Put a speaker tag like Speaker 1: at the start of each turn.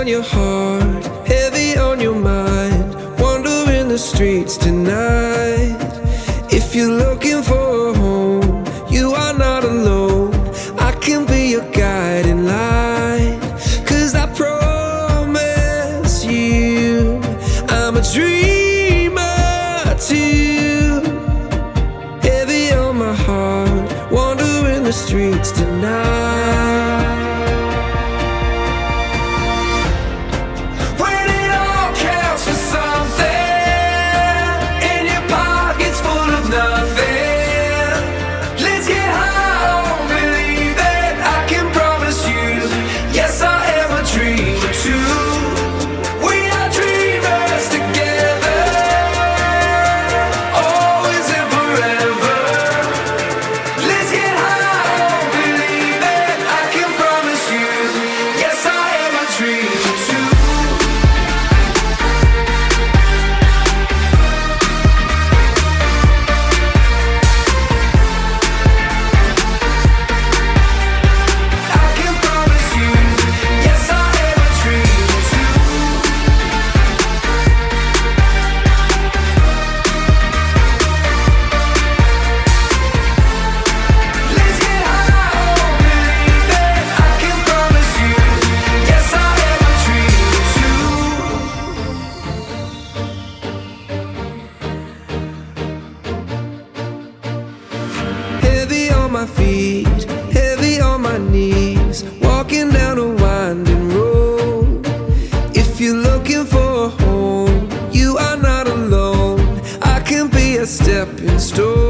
Speaker 1: on your heart, heavy on your mind. Wandering the streets tonight. If you're looking for a home, you are not alone. I can be your guiding light. Cause I promise you, I'm a dreamer too. Heavy on my heart, wandering the streets tonight. my feet, heavy on my knees, walking down a winding road. If you're looking for a home, you are not alone. I can be a stepping stone.